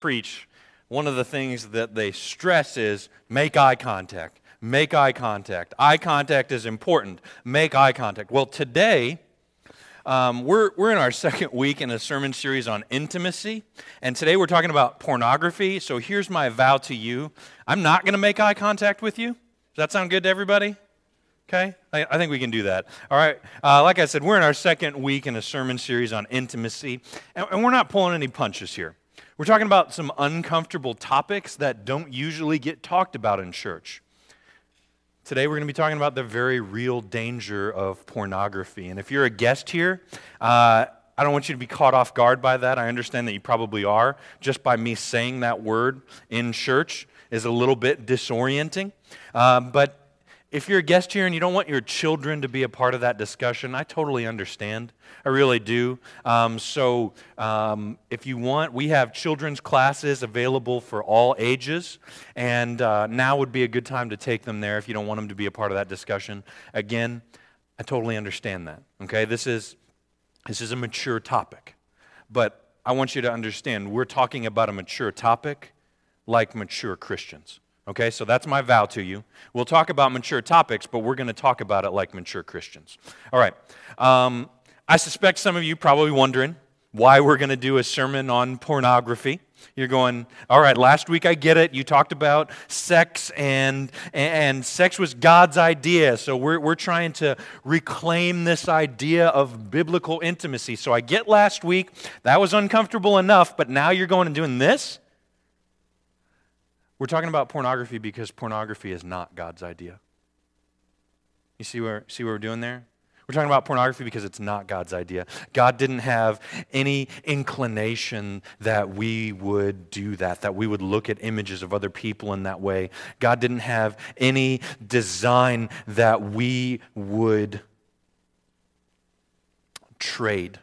preach, one of the things that they stress is make eye contact. Make eye contact. Eye contact is important. Make eye contact. Well, today, um, we're, we're in our second week in a sermon series on intimacy, and today we're talking about pornography. So here's my vow to you I'm not going to make eye contact with you. Does that sound good to everybody? Okay? I, I think we can do that. All right. Uh, like I said, we're in our second week in a sermon series on intimacy, and, and we're not pulling any punches here. We're talking about some uncomfortable topics that don't usually get talked about in church. Today, we're going to be talking about the very real danger of pornography. And if you're a guest here, uh, I don't want you to be caught off guard by that. I understand that you probably are. Just by me saying that word in church is a little bit disorienting. Uh, but if you're a guest here and you don't want your children to be a part of that discussion, I totally understand. I really do. Um, so, um, if you want, we have children's classes available for all ages, and uh, now would be a good time to take them there if you don't want them to be a part of that discussion. Again, I totally understand that. Okay, this is this is a mature topic, but I want you to understand we're talking about a mature topic, like mature Christians. Okay, so that's my vow to you. We'll talk about mature topics, but we're going to talk about it like mature Christians. All right. Um, I suspect some of you probably wondering why we're going to do a sermon on pornography. You're going, all right, last week I get it. You talked about sex, and, and sex was God's idea. So we're, we're trying to reclaim this idea of biblical intimacy. So I get last week, that was uncomfortable enough, but now you're going and doing this? We're talking about pornography because pornography is not God's idea. You see where, see what we're doing there? We're talking about pornography because it's not God's idea. God didn't have any inclination that we would do that, that we would look at images of other people in that way. God didn't have any design that we would trade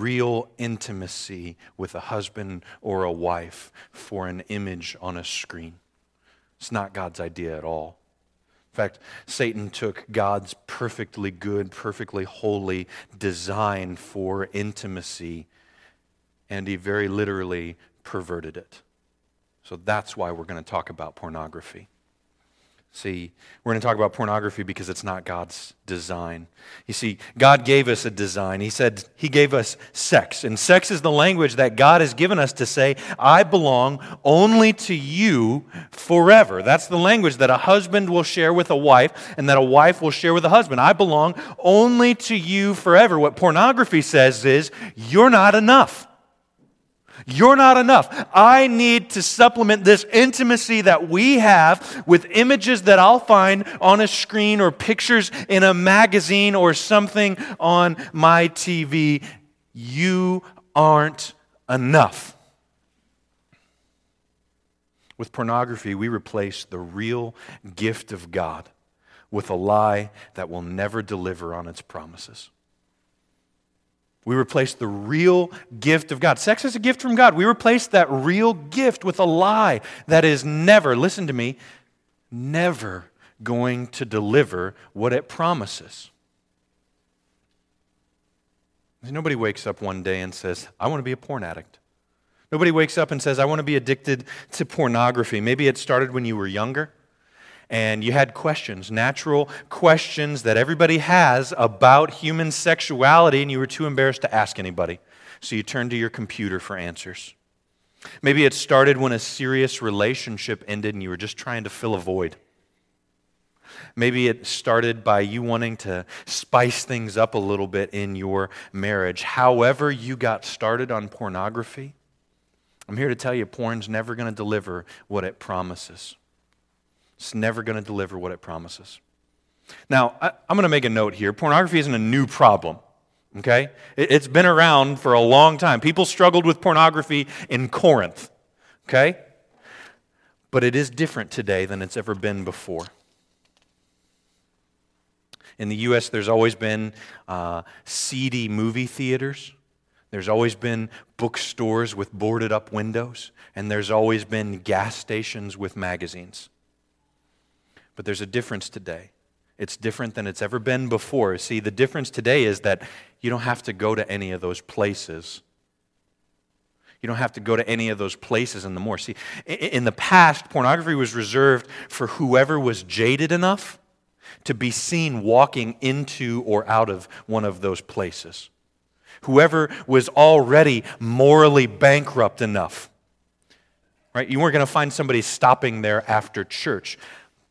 real intimacy with a husband or a wife for an image on a screen. It's not God's idea at all. In fact, Satan took God's perfectly good, perfectly holy design for intimacy and he very literally perverted it. So that's why we're going to talk about pornography. See, we're going to talk about pornography because it's not God's design. You see, God gave us a design. He said He gave us sex. And sex is the language that God has given us to say, I belong only to you forever. That's the language that a husband will share with a wife and that a wife will share with a husband. I belong only to you forever. What pornography says is, you're not enough. You're not enough. I need to supplement this intimacy that we have with images that I'll find on a screen or pictures in a magazine or something on my TV. You aren't enough. With pornography, we replace the real gift of God with a lie that will never deliver on its promises. We replace the real gift of God. Sex is a gift from God. We replace that real gift with a lie that is never, listen to me, never going to deliver what it promises. Nobody wakes up one day and says, I want to be a porn addict. Nobody wakes up and says, I want to be addicted to pornography. Maybe it started when you were younger and you had questions, natural questions that everybody has about human sexuality, and you were too embarrassed to ask anybody. So you turned to your computer for answers. Maybe it started when a serious relationship ended and you were just trying to fill a void. Maybe it started by you wanting to spice things up a little bit in your marriage. However, you got started on pornography, I'm here to tell you porn's never going to deliver what it promises. It's never going to deliver what it promises. Now, I, am going to make a note here. Pornography isn't a new problem, okay? It, it's been around for a long time. People struggled with pornography in Corinth, okay? But it is different today than it's ever been before. In the U.S., there's always been uh, seedy movie theaters. There's always been bookstores with boarded up windows. And there's always been gas stations with magazines. But there's a difference today. It's different than it's ever been before. See, the difference today is that you don't have to go to any of those places. You don't have to go to any of those places in the more. See, in the past, pornography was reserved for whoever was jaded enough to be seen walking into or out of one of those places. Whoever was already morally bankrupt enough. Right? You weren't going to find somebody stopping there after church.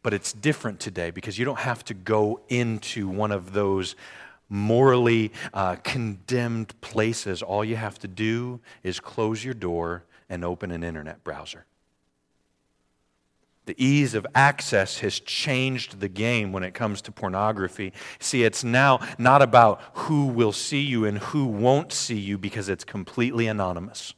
But it's different today because you don't have to go into one of those morally uh, condemned places. All you have to do is close your door and open an internet browser. The ease of access has changed the game when it comes to pornography. See, it's now not about who will see you and who won't see you because it's completely anonymous.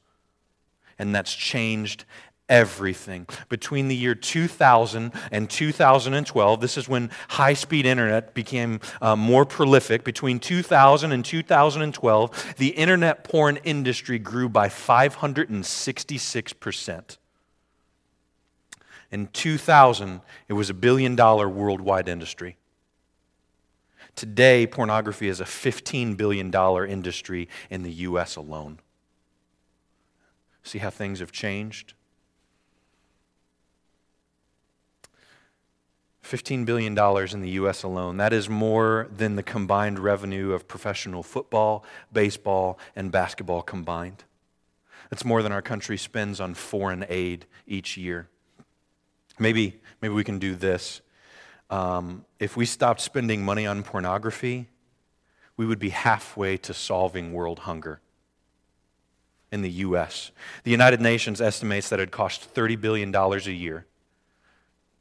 And that's changed everything. Between the year 2000 and 2012, this is when high speed internet became uh, more prolific. Between 2000 and 2012, the internet porn industry grew by 566%. In 2000, it was a billion dollar worldwide industry. Today, pornography is a $15 billion industry in the U.S. alone. See how things have changed? $15 billion in the U.S. alone. That is more than the combined revenue of professional football, baseball, and basketball combined. That's more than our country spends on foreign aid each year. Maybe, maybe we can do this. Um, if we stopped spending money on pornography, we would be halfway to solving world hunger in the U.S. The United Nations estimates that it costs $30 billion a year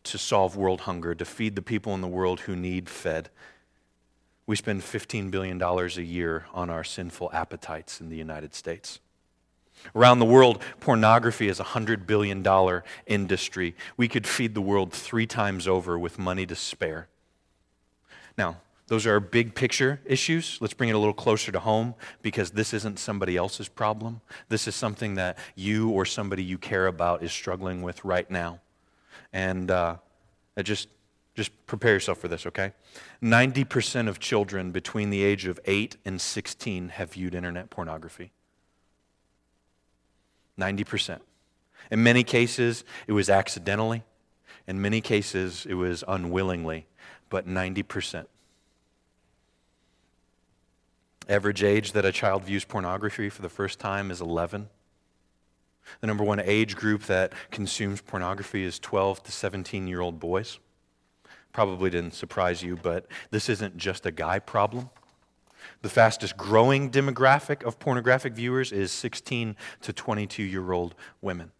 to solve world hunger, to feed the people in the world who need fed. We spend $15 billion a year on our sinful appetites in the United States. Around the world, pornography is a $100 billion industry. We could feed the world three times over with money to spare. Now, those are big picture issues. Let's bring it a little closer to home because this isn't somebody else's problem. This is something that you or somebody you care about is struggling with right now. And uh, just, just prepare yourself for this, okay? 90% of children between the age of 8 and 16 have viewed internet pornography. 90%. In many cases, it was accidentally. In many cases, it was unwillingly, but 90%. Average age that a child views pornography for the first time is 11. The number one age group that consumes pornography is 12 to 17 year old boys. Probably didn't surprise you, but this isn't just a guy problem. The fastest growing demographic of pornographic viewers is 16 to 22 year old women.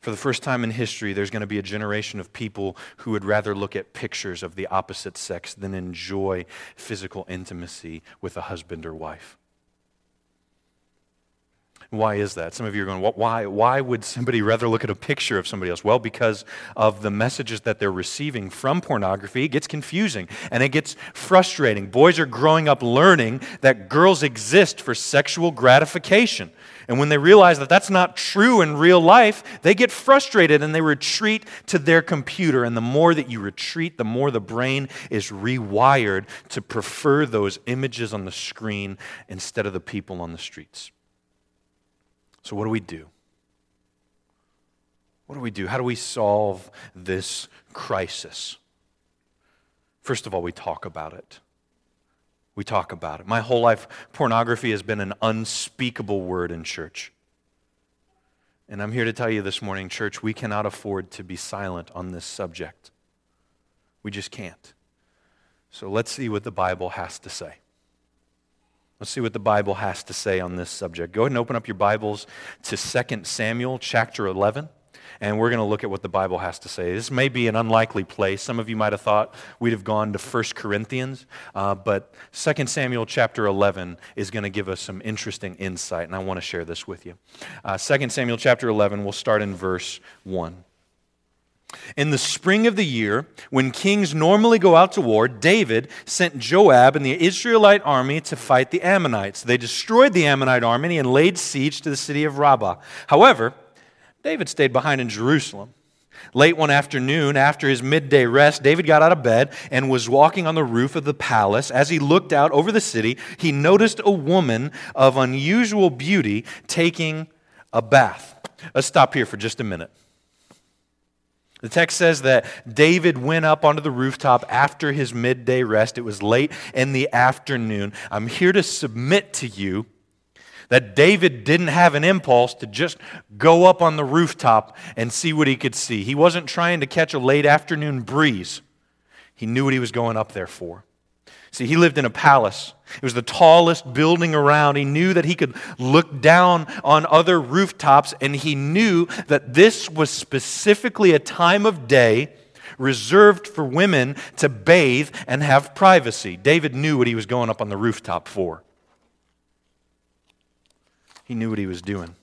For the first time in history, there's going to be a generation of people who would rather look at pictures of the opposite sex than enjoy physical intimacy with a husband or wife. Why is that? Some of you are going, why, why would somebody rather look at a picture of somebody else? Well, because of the messages that they're receiving from pornography. It gets confusing and it gets frustrating. Boys are growing up learning that girls exist for sexual gratification. And when they realize that that's not true in real life, they get frustrated and they retreat to their computer. And the more that you retreat, the more the brain is rewired to prefer those images on the screen instead of the people on the streets. So, what do we do? What do we do? How do we solve this crisis? First of all, we talk about it. We talk about it. My whole life, pornography has been an unspeakable word in church. And I'm here to tell you this morning, church, we cannot afford to be silent on this subject. We just can't. So let's see what the Bible has to say. Let's see what the Bible has to say on this subject. Go ahead and open up your Bibles to 2 Samuel chapter 11, and we're going to look at what the Bible has to say. This may be an unlikely place. Some of you might have thought we'd have gone to 1 Corinthians, uh, but 2 Samuel chapter 11 is going to give us some interesting insight, and I want to share this with you. Uh, 2 Samuel chapter 11, we'll start in verse 1. In the spring of the year, when kings normally go out to war, David sent Joab and the Israelite army to fight the Ammonites. They destroyed the Ammonite army and laid siege to the city of Rabbah. However, David stayed behind in Jerusalem. Late one afternoon, after his midday rest, David got out of bed and was walking on the roof of the palace. As he looked out over the city, he noticed a woman of unusual beauty taking a bath. Let's stop here for just a minute. The text says that David went up onto the rooftop after his midday rest. It was late in the afternoon. I'm here to submit to you that David didn't have an impulse to just go up on the rooftop and see what he could see. He wasn't trying to catch a late afternoon breeze, he knew what he was going up there for. See, he lived in a palace. It was the tallest building around. He knew that he could look down on other rooftops, and he knew that this was specifically a time of day reserved for women to bathe and have privacy. David knew what he was going up on the rooftop for. He knew what he was doing.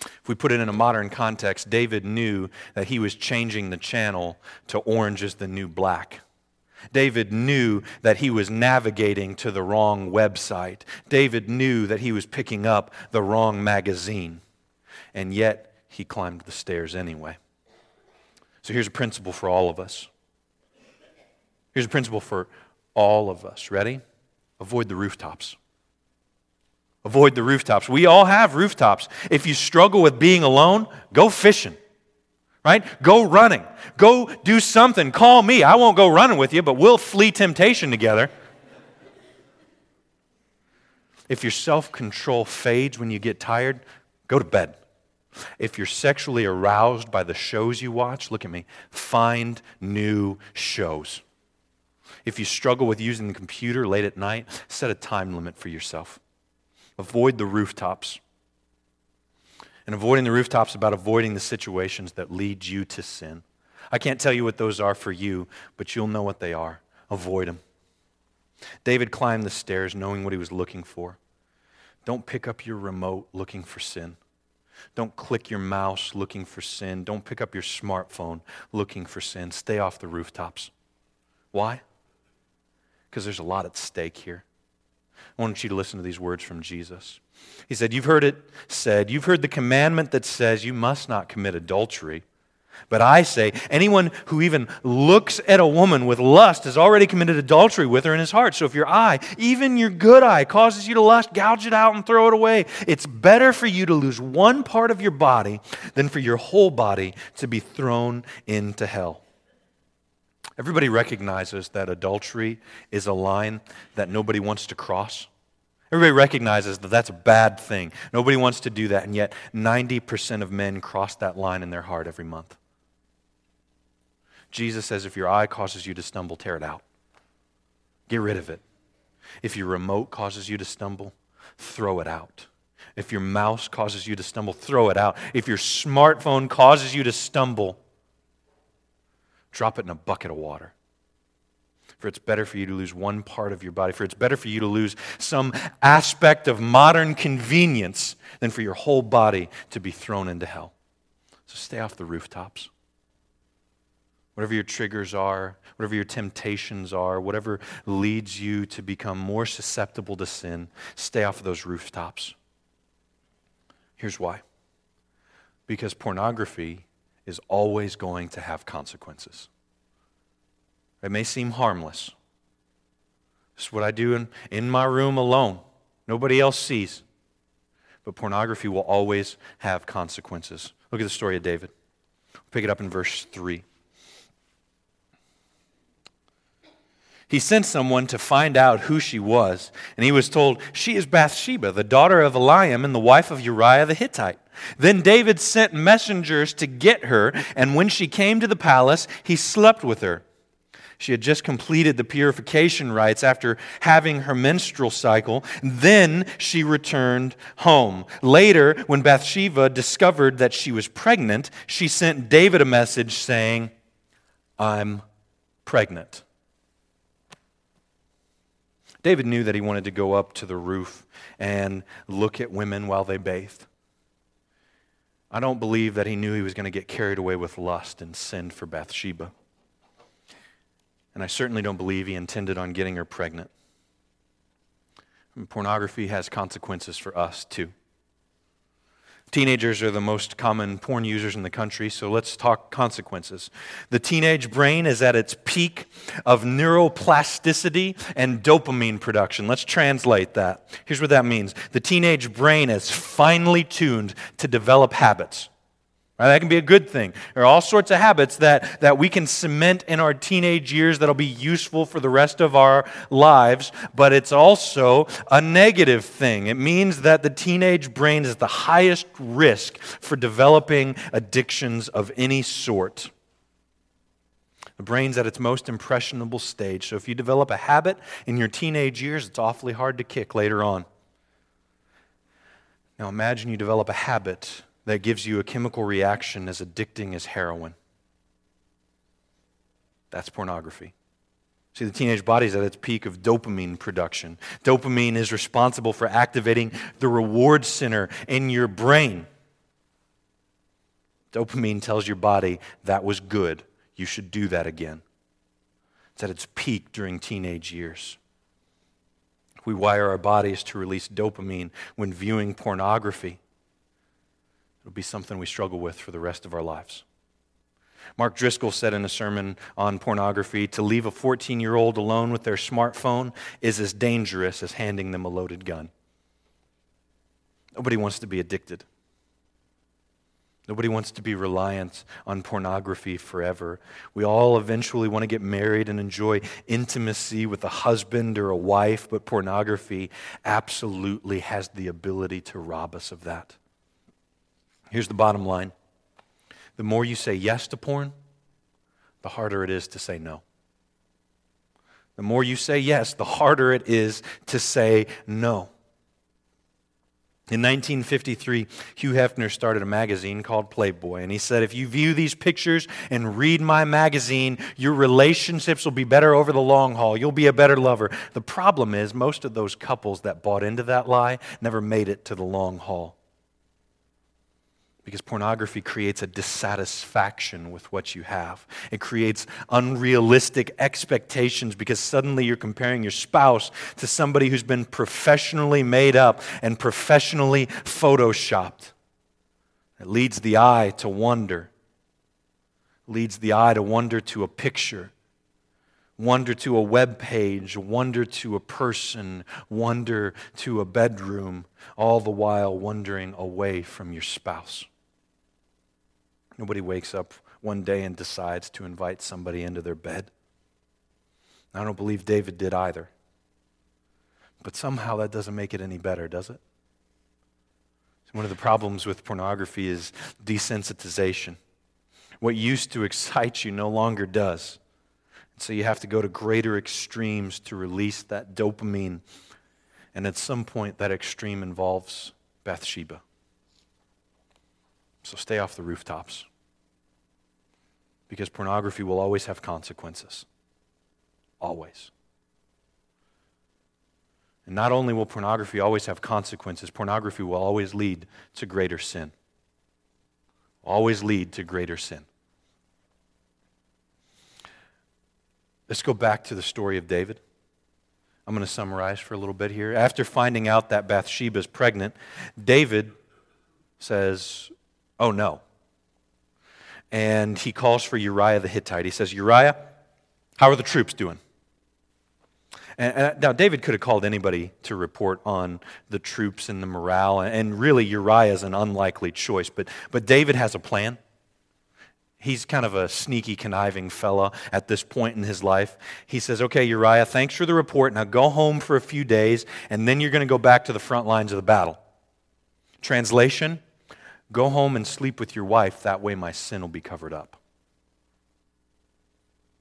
If we put it in a modern context, David knew that he was changing the channel to orange is the new black. David knew that he was navigating to the wrong website. David knew that he was picking up the wrong magazine. And yet, he climbed the stairs anyway. So here's a principle for all of us. Here's a principle for all of us. Ready? Avoid the rooftops. Avoid the rooftops. We all have rooftops. If you struggle with being alone, go fishing, right? Go running. Go do something. Call me. I won't go running with you, but we'll flee temptation together. If your self control fades when you get tired, go to bed. If you're sexually aroused by the shows you watch, look at me, find new shows. If you struggle with using the computer late at night, set a time limit for yourself. Avoid the rooftops. And avoiding the rooftops about avoiding the situations that lead you to sin. I can't tell you what those are for you, but you'll know what they are. Avoid them. David climbed the stairs knowing what he was looking for. Don't pick up your remote looking for sin. Don't click your mouse looking for sin. Don't pick up your smartphone looking for sin. Stay off the rooftops. Why? Because there's a lot at stake here. I want you to listen to these words from Jesus. He said, You've heard it said, you've heard the commandment that says you must not commit adultery. But I say, anyone who even looks at a woman with lust has already committed adultery with her in his heart. So if your eye, even your good eye, causes you to lust, gouge it out and throw it away. It's better for you to lose one part of your body than for your whole body to be thrown into hell. Everybody recognizes that adultery is a line that nobody wants to cross. Everybody recognizes that that's a bad thing. Nobody wants to do that, and yet 90% of men cross that line in their heart every month. Jesus says if your eye causes you to stumble, tear it out. Get rid of it. If your remote causes you to stumble, throw it out. If your mouse causes you to stumble, throw it out. If your smartphone causes you to stumble, drop it in a bucket of water. For it's better for you to lose one part of your body, for it's better for you to lose some aspect of modern convenience than for your whole body to be thrown into hell. So stay off the rooftops. Whatever your triggers are, whatever your temptations are, whatever leads you to become more susceptible to sin, stay off of those rooftops. Here's why because pornography is always going to have consequences. It may seem harmless. Is what I do in, in my room alone. Nobody else sees. But pornography will always have consequences. Look at the story of David. pick it up in verse 3. He sent someone to find out who she was, and he was told, She is Bathsheba, the daughter of Eliam and the wife of Uriah the Hittite. Then David sent messengers to get her, and when she came to the palace, he slept with her. She had just completed the purification rites after having her menstrual cycle. Then she returned home. Later, when Bathsheba discovered that she was pregnant, she sent David a message saying, I'm pregnant. David knew that he wanted to go up to the roof and look at women while they bathed. I don't believe that he knew he was going to get carried away with lust and sin for Bathsheba. And I certainly don't believe he intended on getting her pregnant. And pornography has consequences for us, too. Teenagers are the most common porn users in the country, so let's talk consequences. The teenage brain is at its peak of neuroplasticity and dopamine production. Let's translate that. Here's what that means the teenage brain is finely tuned to develop habits. Right? That can be a good thing. There are all sorts of habits that, that we can cement in our teenage years that'll be useful for the rest of our lives, but it's also a negative thing. It means that the teenage brain is the highest risk for developing addictions of any sort. The brain's at its most impressionable stage. So if you develop a habit in your teenage years, it's awfully hard to kick later on. Now imagine you develop a habit that gives you a chemical reaction as addicting as heroin. That's pornography. See, the teenage body is at its peak of dopamine production. Dopamine is responsible for activating the reward center in your brain. Dopamine tells your body that was good. You should do that again. It's at its peak during teenage years. We wire our bodies to release dopamine when viewing pornography. It'll be something we struggle with for the rest of our lives. Mark Driscoll said in a sermon on pornography to leave a 14 year old alone with their smartphone is as dangerous as handing them a loaded gun. Nobody wants to be addicted. Nobody wants to be reliant on pornography forever. We all eventually want to get married and enjoy intimacy with a husband or a wife, but pornography absolutely has the ability to rob us of that. Here's the bottom line the more you say yes to porn, the harder it is to say no. The more you say yes, the harder it is to say no. In 1953, Hugh Hefner started a magazine called Playboy, and he said, If you view these pictures and read my magazine, your relationships will be better over the long haul. You'll be a better lover. The problem is, most of those couples that bought into that lie never made it to the long haul. Because pornography creates a dissatisfaction with what you have. It creates unrealistic expectations because suddenly you're comparing your spouse to somebody who's been professionally made up and professionally photoshopped. It leads the eye to wonder, leads the eye to wonder to a picture, wonder to a web page, wonder to a person, wonder to a bedroom, all the while wandering away from your spouse. Nobody wakes up one day and decides to invite somebody into their bed. I don't believe David did either. But somehow that doesn't make it any better, does it? One of the problems with pornography is desensitization. What used to excite you no longer does. so you have to go to greater extremes to release that dopamine. And at some point, that extreme involves Bathsheba. So stay off the rooftops. Because pornography will always have consequences. Always. And not only will pornography always have consequences, pornography will always lead to greater sin. Always lead to greater sin. Let's go back to the story of David. I'm going to summarize for a little bit here. After finding out that Bathsheba is pregnant, David says, Oh no. And he calls for Uriah the Hittite. He says, Uriah, how are the troops doing? And, now, David could have called anybody to report on the troops and the morale, and really Uriah is an unlikely choice. But, but David has a plan. He's kind of a sneaky, conniving fella at this point in his life. He says, Okay, Uriah, thanks for the report. Now go home for a few days, and then you're going to go back to the front lines of the battle. Translation Go home and sleep with your wife. That way my sin will be covered up.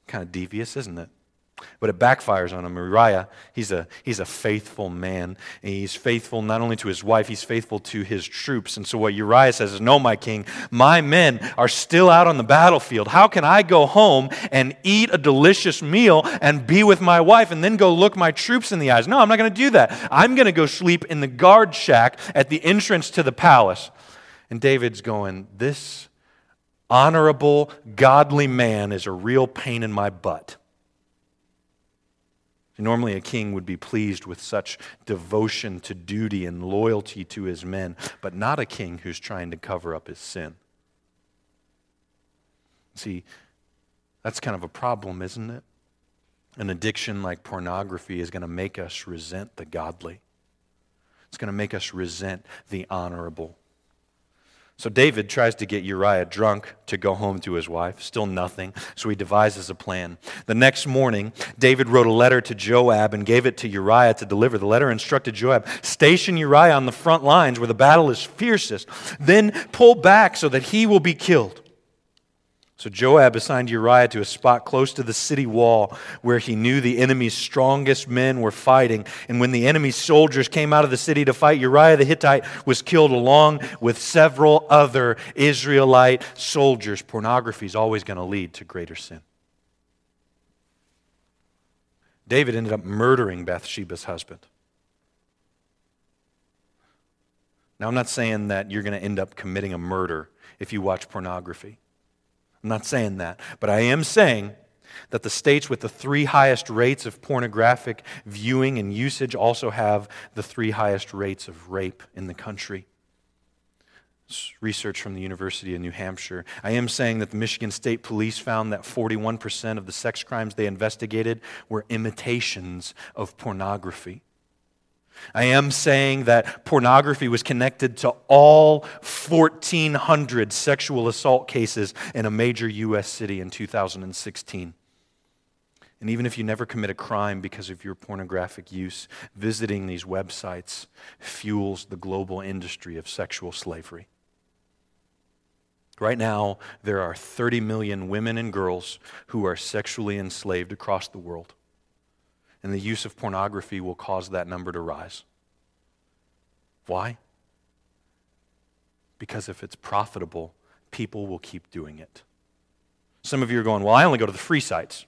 Kind of devious, isn't it? But it backfires on him. Uriah, he's a, he's a faithful man. And he's faithful not only to his wife, he's faithful to his troops. And so what Uriah says is, No, my king, my men are still out on the battlefield. How can I go home and eat a delicious meal and be with my wife and then go look my troops in the eyes? No, I'm not going to do that. I'm going to go sleep in the guard shack at the entrance to the palace. And David's going, This honorable, godly man is a real pain in my butt. Normally, a king would be pleased with such devotion to duty and loyalty to his men, but not a king who's trying to cover up his sin. See, that's kind of a problem, isn't it? An addiction like pornography is going to make us resent the godly. It's going to make us resent the honorable. So David tries to get Uriah drunk to go home to his wife. Still nothing. So he devises a plan. The next morning, David wrote a letter to Joab and gave it to Uriah to deliver. The letter instructed Joab station Uriah on the front lines where the battle is fiercest, then pull back so that he will be killed. So Joab assigned Uriah to a spot close to the city wall where he knew the enemy's strongest men were fighting. And when the enemy's soldiers came out of the city to fight, Uriah the Hittite was killed along with several other Israelite soldiers. Pornography is always going to lead to greater sin. David ended up murdering Bathsheba's husband. Now, I'm not saying that you're going to end up committing a murder if you watch pornography. I'm not saying that. But I am saying that the states with the three highest rates of pornographic viewing and usage also have the three highest rates of rape in the country. research from the University of New Hampshire. I am saying that the Michigan State Police found that 41% of the sex crimes they investigated were imitations of pornography. I am saying that pornography was connected to all 1,400 sexual assault cases in a major U.S. city in 2016. And even if you never commit a crime because of your pornographic use, visiting these websites fuels the global industry of sexual slavery. Right now, there are 30 million women and girls who are sexually enslaved across the world and the use of pornography will cause that number to rise. Why? Because if it's profitable, people will keep doing it. Some of you are going, Well, I only go to the free sites.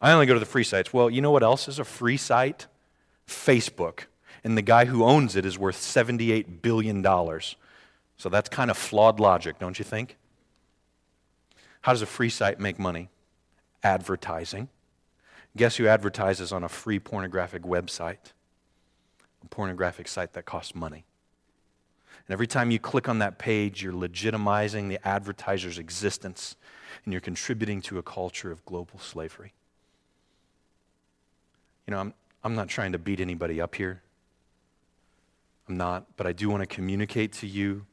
I only go to the free sites. Well, you know what else is a free site? Facebook. And the guy who owns it is worth $78 billion. So that's kind of flawed logic, don't you think? How does a free site make money? Advertising. Guess who advertises on a free pornographic website? A pornographic site that costs money. And every time you click on that page, you're legitimizing the advertiser's existence and you're contributing to a culture of global slavery. You know, I'm, I'm not trying to beat anybody up here. I'm not, but I do want to communicate to you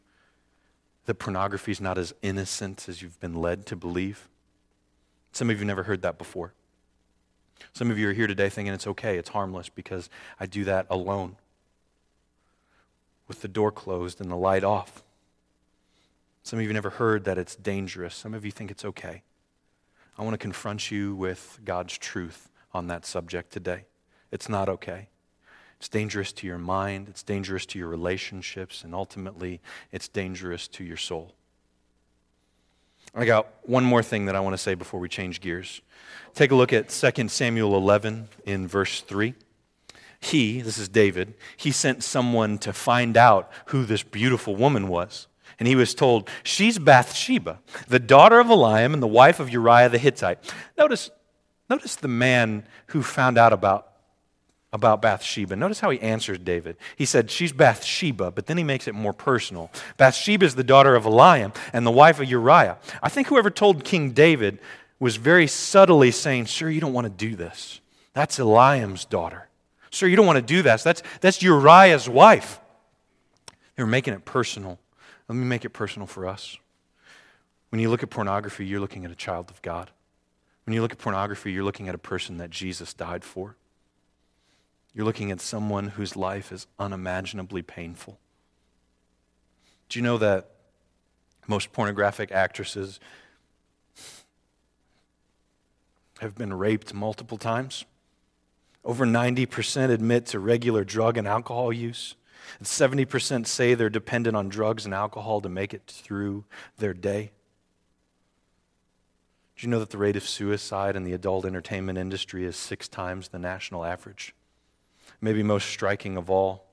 that pornography is not as innocent as you've been led to believe. Some of you never heard that before. Some of you are here today thinking it's okay, it's harmless because I do that alone with the door closed and the light off. Some of you never heard that it's dangerous. Some of you think it's okay. I want to confront you with God's truth on that subject today. It's not okay. It's dangerous to your mind, it's dangerous to your relationships, and ultimately, it's dangerous to your soul. I got one more thing that I want to say before we change gears. Take a look at 2 Samuel 11 in verse 3. He, this is David, he sent someone to find out who this beautiful woman was. And he was told, She's Bathsheba, the daughter of Eliam and the wife of Uriah the Hittite. Notice, notice the man who found out about about Bathsheba. Notice how he answers David. He said, She's Bathsheba, but then he makes it more personal. Bathsheba is the daughter of Eliam and the wife of Uriah. I think whoever told King David was very subtly saying, Sir, you don't want to do this. That's Eliam's daughter. Sir, you don't want to do that. That's, that's Uriah's wife. They were making it personal. Let me make it personal for us. When you look at pornography, you're looking at a child of God. When you look at pornography, you're looking at a person that Jesus died for. You're looking at someone whose life is unimaginably painful. Do you know that most pornographic actresses have been raped multiple times? Over 90% admit to regular drug and alcohol use. And 70% say they're dependent on drugs and alcohol to make it through their day. Do you know that the rate of suicide in the adult entertainment industry is six times the national average? Maybe most striking of all.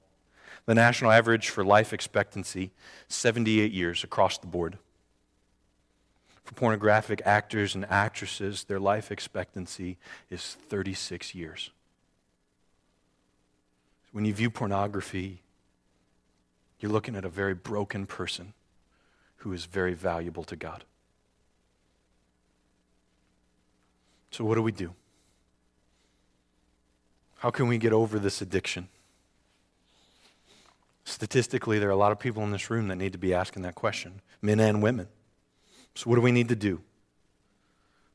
The national average for life expectancy, 78 years across the board. For pornographic actors and actresses, their life expectancy is 36 years. When you view pornography, you're looking at a very broken person who is very valuable to God. So, what do we do? How can we get over this addiction? Statistically, there are a lot of people in this room that need to be asking that question, men and women. So, what do we need to do?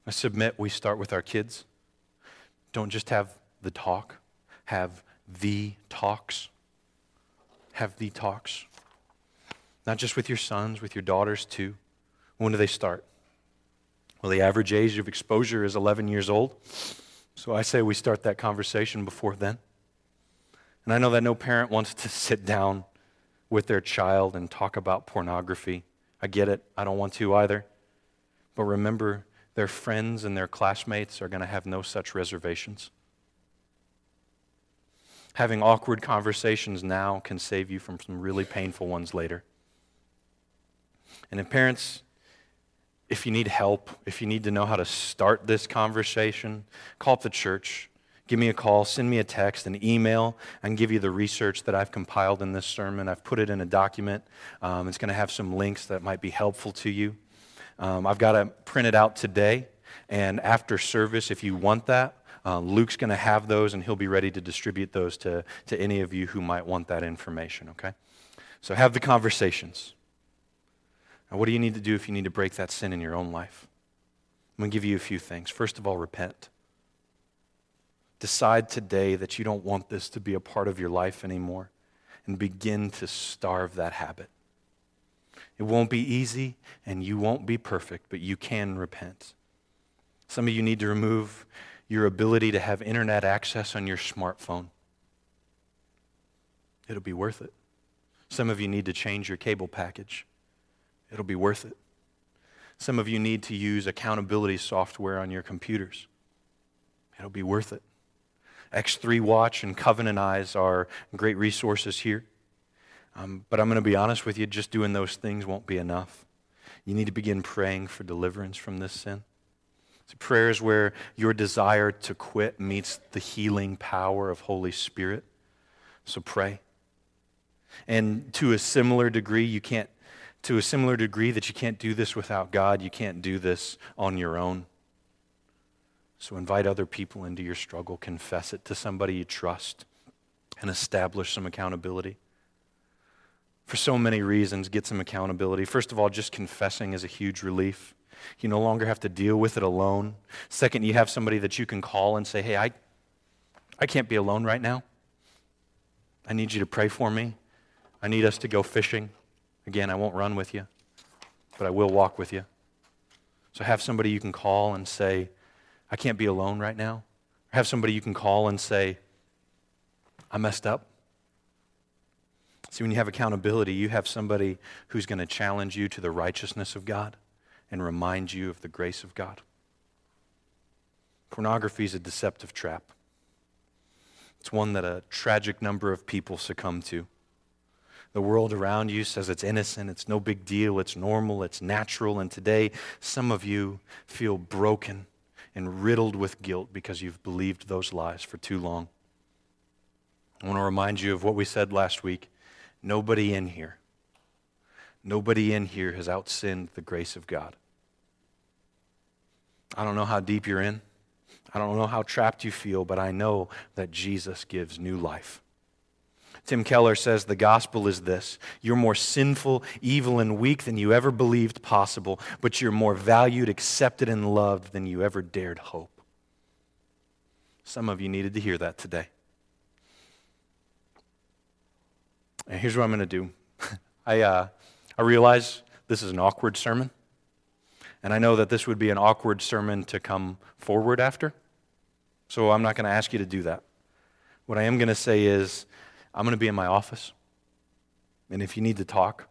I submit we start with our kids. Don't just have the talk, have the talks. Have the talks. Not just with your sons, with your daughters too. When do they start? Well, the average age of exposure is 11 years old. So I say we start that conversation before then. And I know that no parent wants to sit down with their child and talk about pornography. I get it. I don't want to either. But remember, their friends and their classmates are going to have no such reservations. Having awkward conversations now can save you from some really painful ones later. And if parents, if you need help, if you need to know how to start this conversation, call up the church. Give me a call, send me a text, an email. I can give you the research that I've compiled in this sermon. I've put it in a document. Um, it's going to have some links that might be helpful to you. Um, I've got to print it out today. And after service, if you want that, uh, Luke's going to have those, and he'll be ready to distribute those to, to any of you who might want that information, okay? So have the conversations. Now, what do you need to do if you need to break that sin in your own life? I'm going to give you a few things. First of all, repent. Decide today that you don't want this to be a part of your life anymore and begin to starve that habit. It won't be easy and you won't be perfect, but you can repent. Some of you need to remove your ability to have internet access on your smartphone. It'll be worth it. Some of you need to change your cable package. It'll be worth it. Some of you need to use accountability software on your computers. It'll be worth it. X3 Watch and Covenant Eyes are great resources here. Um, but I'm going to be honest with you, just doing those things won't be enough. You need to begin praying for deliverance from this sin. So prayer is where your desire to quit meets the healing power of Holy Spirit. So pray. And to a similar degree, you can't, to a similar degree that you can't do this without God, you can't do this on your own. So invite other people into your struggle, confess it to somebody you trust, and establish some accountability. For so many reasons, get some accountability. First of all, just confessing is a huge relief. You no longer have to deal with it alone. Second, you have somebody that you can call and say, Hey, I, I can't be alone right now. I need you to pray for me. I need us to go fishing. Again, I won't run with you, but I will walk with you. So have somebody you can call and say, I can't be alone right now. Or have somebody you can call and say, I messed up. See, when you have accountability, you have somebody who's going to challenge you to the righteousness of God and remind you of the grace of God. Pornography is a deceptive trap. It's one that a tragic number of people succumb to. The world around you says it's innocent, it's no big deal, it's normal, it's natural, and today some of you feel broken and riddled with guilt because you've believed those lies for too long. I want to remind you of what we said last week. Nobody in here Nobody in here has outsinned the grace of God. I don't know how deep you're in. I don't know how trapped you feel, but I know that Jesus gives new life. Tim Keller says the gospel is this you're more sinful, evil, and weak than you ever believed possible, but you're more valued, accepted, and loved than you ever dared hope. Some of you needed to hear that today. And here's what I'm going to do I, uh, I realize this is an awkward sermon, and I know that this would be an awkward sermon to come forward after, so I'm not going to ask you to do that. What I am going to say is, I'm going to be in my office, and if you need to talk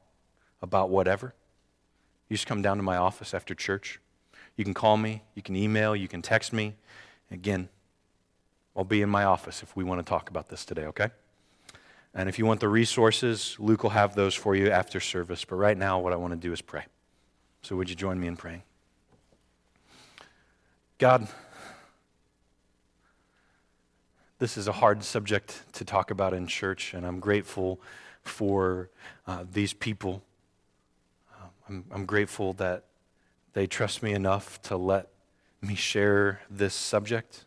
about whatever, you just come down to my office after church. You can call me, you can email, you can text me. Again, I'll be in my office if we want to talk about this today, okay? And if you want the resources, Luke will have those for you after service. But right now, what I want to do is pray. So would you join me in praying? God, this is a hard subject to talk about in church, and I'm grateful for uh, these people. Uh, I'm, I'm grateful that they trust me enough to let me share this subject.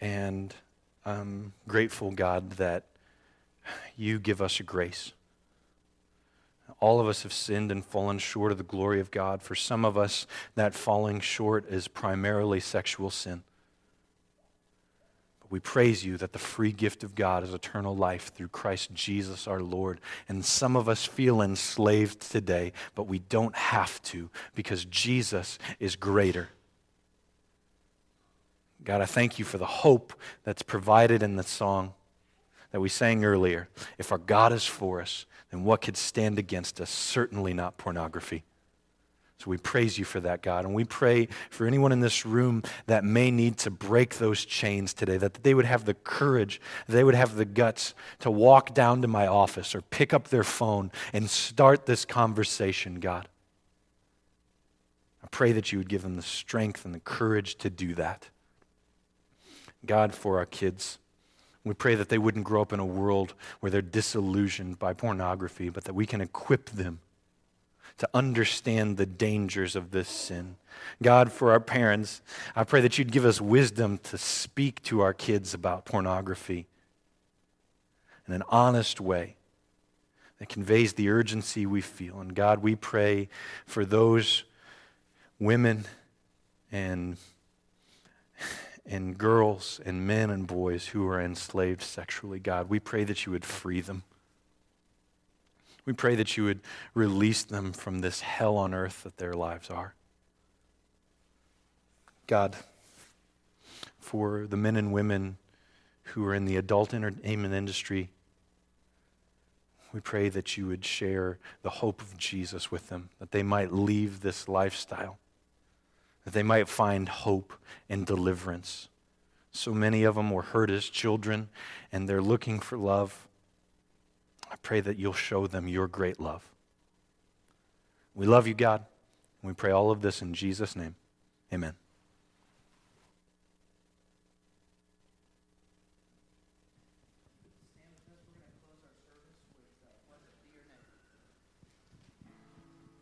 And I'm grateful, God, that you give us a grace. All of us have sinned and fallen short of the glory of God. For some of us, that falling short is primarily sexual sin. We praise you that the free gift of God is eternal life through Christ Jesus our Lord. And some of us feel enslaved today, but we don't have to because Jesus is greater. God, I thank you for the hope that's provided in the song that we sang earlier. If our God is for us, then what could stand against us? Certainly not pornography. So we praise you for that, God. And we pray for anyone in this room that may need to break those chains today, that they would have the courage, they would have the guts to walk down to my office or pick up their phone and start this conversation, God. I pray that you would give them the strength and the courage to do that. God, for our kids, we pray that they wouldn't grow up in a world where they're disillusioned by pornography, but that we can equip them to understand the dangers of this sin. God, for our parents, I pray that you'd give us wisdom to speak to our kids about pornography in an honest way that conveys the urgency we feel. And God, we pray for those women and and girls and men and boys who are enslaved sexually, God, we pray that you would free them. We pray that you would release them from this hell on earth that their lives are. God, for the men and women who are in the adult entertainment industry, we pray that you would share the hope of Jesus with them, that they might leave this lifestyle, that they might find hope and deliverance. So many of them were hurt as children, and they're looking for love. I pray that you'll show them your great love. We love you, God. We pray all of this in Jesus' name. Amen.